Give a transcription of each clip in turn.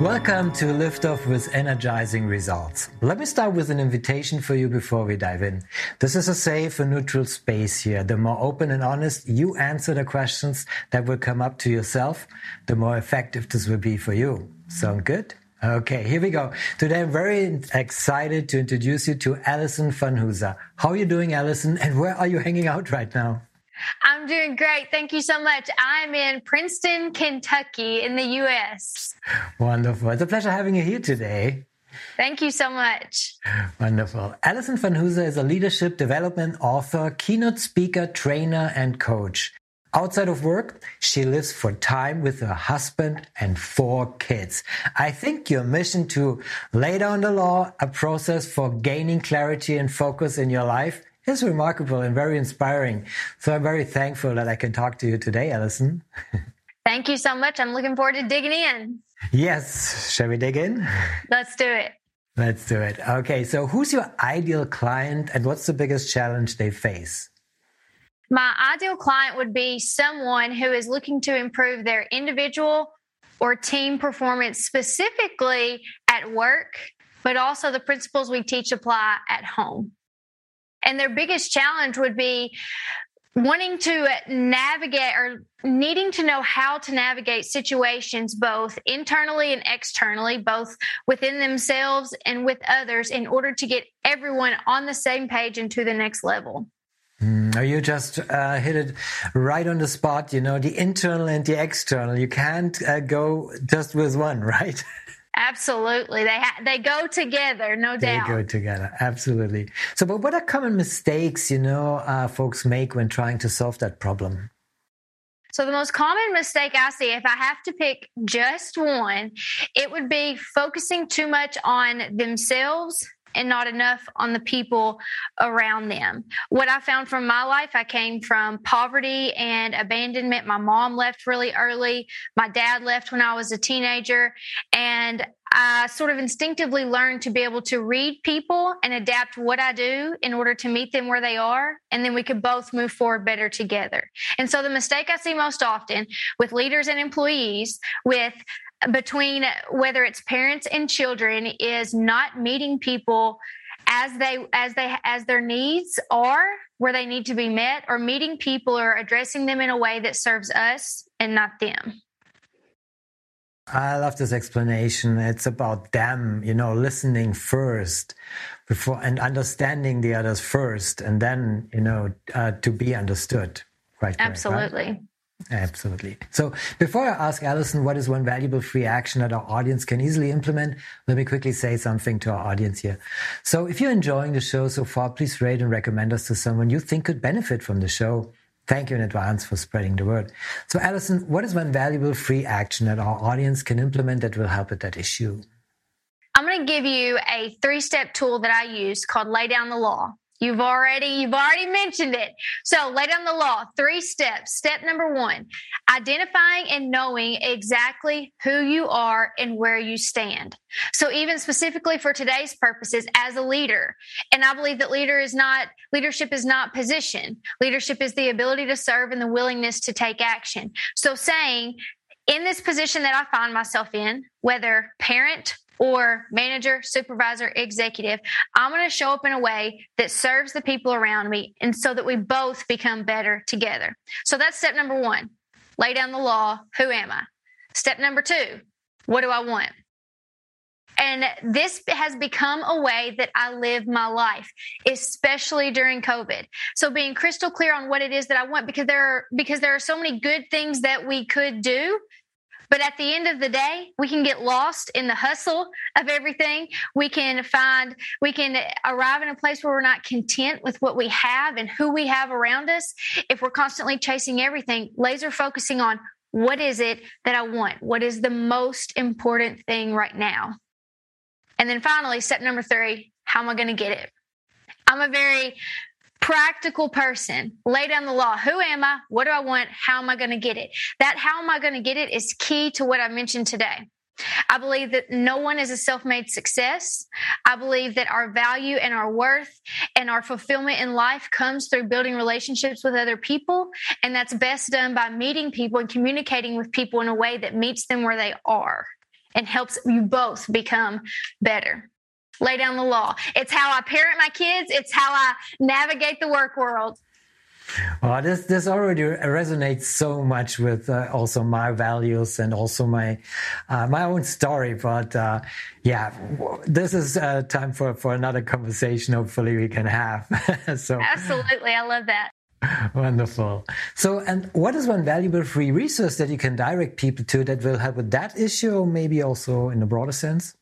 Welcome to Liftoff with Energizing Results. Let me start with an invitation for you before we dive in. This is a safe and neutral space here. The more open and honest you answer the questions that will come up to yourself, the more effective this will be for you. Sound good? Okay, here we go. Today I'm very excited to introduce you to Allison Van Hooser. How are you doing, Allison? And where are you hanging out right now? I'm doing great. Thank you so much. I'm in Princeton, Kentucky in the U.S. Wonderful. It's a pleasure having you here today. Thank you so much. Wonderful. Allison Van Hooser is a leadership development author, keynote speaker, trainer, and coach. Outside of work, she lives for time with her husband and four kids. I think your mission to lay down the law, a process for gaining clarity and focus in your life, is remarkable and very inspiring. So I'm very thankful that I can talk to you today, Allison. Thank you so much. I'm looking forward to digging in. Yes. Shall we dig in? Let's do it. Let's do it. Okay. So who's your ideal client and what's the biggest challenge they face? My ideal client would be someone who is looking to improve their individual or team performance specifically at work, but also the principles we teach apply at home. And their biggest challenge would be wanting to navigate or needing to know how to navigate situations both internally and externally, both within themselves and with others, in order to get everyone on the same page and to the next level. Mm, you just uh, hit it right on the spot. You know, the internal and the external. You can't uh, go just with one, right? Absolutely. They ha- they go together, no doubt. They go together. Absolutely. So, but what are common mistakes, you know, uh, folks make when trying to solve that problem? So, the most common mistake I see, if I have to pick just one, it would be focusing too much on themselves and not enough on the people around them. What I found from my life, I came from poverty and abandonment. My mom left really early. My dad left when I was a teenager. And I sort of instinctively learned to be able to read people and adapt what I do in order to meet them where they are. And then we could both move forward better together. And so the mistake I see most often with leaders and employees with between whether it's parents and children is not meeting people as they as they as their needs are where they need to be met or meeting people or addressing them in a way that serves us and not them I love this explanation. It's about them, you know, listening first before and understanding the others first, and then, you know, uh, to be understood. Right. Absolutely. Right? Absolutely. So before I ask Allison what is one valuable free action that our audience can easily implement, let me quickly say something to our audience here. So if you're enjoying the show so far, please rate and recommend us to someone you think could benefit from the show. Thank you in advance for spreading the word. So Allison, what is one valuable free action that our audience can implement that will help with that issue? I'm going to give you a three step tool that I use called Lay Down the Law. You've already you've already mentioned it. So lay down the law. Three steps. Step number one: identifying and knowing exactly who you are and where you stand. So even specifically for today's purposes, as a leader, and I believe that leader is not leadership is not position. Leadership is the ability to serve and the willingness to take action. So saying in this position that I find myself in, whether parent, or manager, supervisor, executive, I'm going to show up in a way that serves the people around me and so that we both become better together. So that's step number one lay down the law. Who am I? Step number two what do I want? And this has become a way that I live my life, especially during COVID. So being crystal clear on what it is that I want because there are because there are so many good things that we could do but at the end of the day, we can get lost in the hustle of everything. We can find, we can arrive in a place where we're not content with what we have and who we have around us. If we're constantly chasing everything, laser focusing on what is it that I want? What is the most important thing right now? And then finally, step number three, how am I going to get it? I'm a very practical person. Lay down the law. Who am I? What do I want? How am I going to get it? That how am I going to get it is key to what I mentioned today. I believe that no one is a self made success. I believe that our value and our worth and our fulfillment in life comes through building relationships with other people. And that's best done by meeting people and communicating with people in a way that meets them where they are and helps you both become better lay down the law. It's how I parent my kids, it's how I navigate the work world. Well, this this already resonates so much with uh, also my values and also my uh, my own story. But uh, yeah, this is uh, time for for another conversation. Hopefully, we can have. so absolutely, I love that. Wonderful. So, and what is one valuable free resource that you can direct people to that will help with that issue, or maybe also in a broader sense?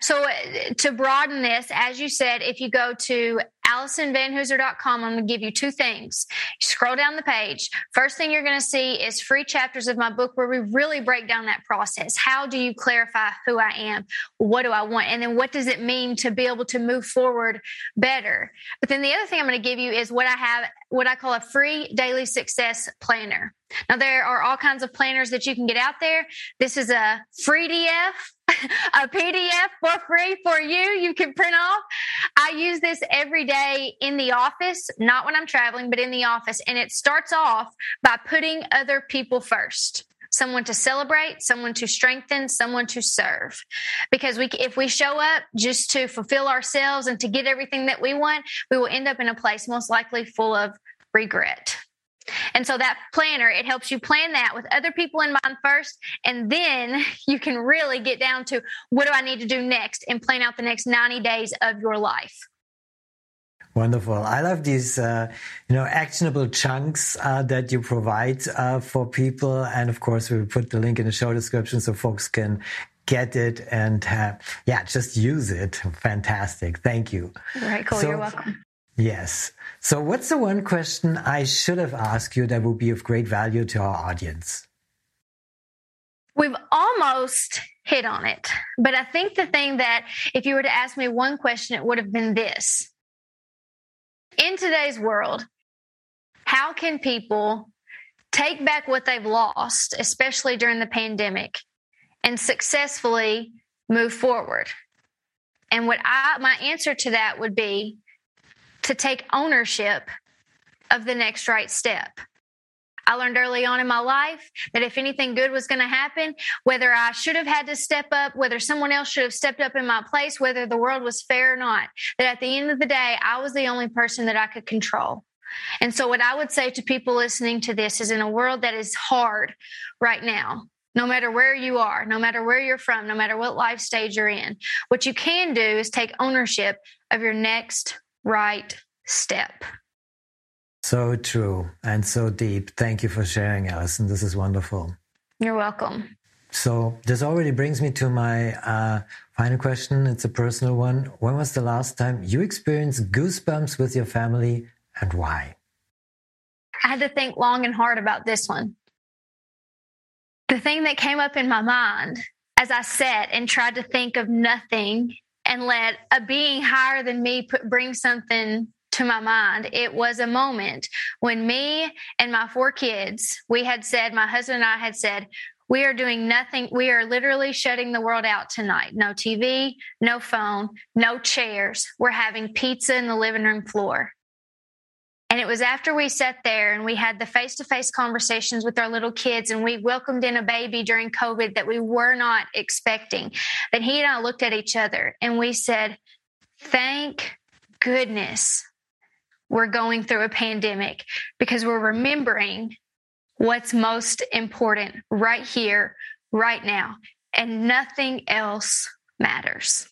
So, uh, to broaden this, as you said, if you go to AllisonVanHooser.com, I'm going to give you two things. Scroll down the page. First thing you're going to see is free chapters of my book where we really break down that process. How do you clarify who I am? What do I want? And then what does it mean to be able to move forward better? But then the other thing I'm going to give you is what I have, what I call a free daily success planner. Now, there are all kinds of planners that you can get out there. This is a free DF a PDF for free for you. You can print off. I use this every day in the office, not when I'm traveling, but in the office. And it starts off by putting other people first someone to celebrate, someone to strengthen, someone to serve. Because we, if we show up just to fulfill ourselves and to get everything that we want, we will end up in a place most likely full of regret. And so that planner, it helps you plan that with other people in mind first. And then you can really get down to what do I need to do next and plan out the next 90 days of your life. Wonderful. I love these, uh, you know, actionable chunks uh, that you provide uh, for people. And of course, we will put the link in the show description so folks can get it and yeah, just use it. Fantastic. Thank you. Right, cool. So, You're welcome. Yes. So, what's the one question I should have asked you that would be of great value to our audience? We've almost hit on it, but I think the thing that if you were to ask me one question, it would have been this. In today's world, how can people take back what they've lost, especially during the pandemic, and successfully move forward? And what I my answer to that would be to take ownership of the next right step. I learned early on in my life that if anything good was going to happen, whether I should have had to step up, whether someone else should have stepped up in my place, whether the world was fair or not, that at the end of the day, I was the only person that I could control. And so, what I would say to people listening to this is in a world that is hard right now, no matter where you are, no matter where you're from, no matter what life stage you're in, what you can do is take ownership of your next right step. So true and so deep. Thank you for sharing, Allison. This is wonderful. You're welcome. So, this already brings me to my uh, final question. It's a personal one. When was the last time you experienced goosebumps with your family and why? I had to think long and hard about this one. The thing that came up in my mind as I sat and tried to think of nothing and let a being higher than me put, bring something to my mind. It was a moment when me and my four kids, we had said, my husband and I had said, we are doing nothing. We are literally shutting the world out tonight. No TV, no phone, no chairs. We're having pizza in the living room floor. And it was after we sat there and we had the face to face conversations with our little kids and we welcomed in a baby during COVID that we were not expecting, that he and I looked at each other and we said, Thank goodness we're going through a pandemic because we're remembering what's most important right here, right now, and nothing else matters.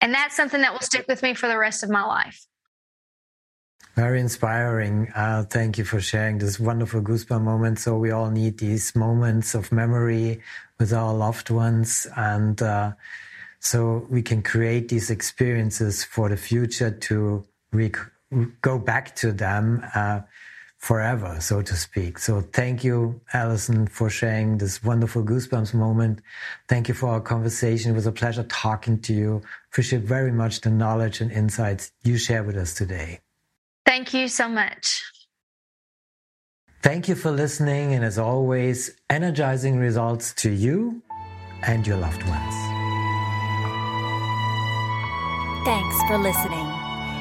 And that's something that will stick with me for the rest of my life. Very inspiring. Uh, thank you for sharing this wonderful goosebump moment. So we all need these moments of memory with our loved ones, and uh, so we can create these experiences for the future to re- go back to them. Uh, forever, so to speak. So thank you, Allison, for sharing this wonderful goosebumps moment. Thank you for our conversation. It was a pleasure talking to you. Appreciate very much the knowledge and insights you share with us today. Thank you so much. Thank you for listening. And as always, energizing results to you and your loved ones. Thanks for listening.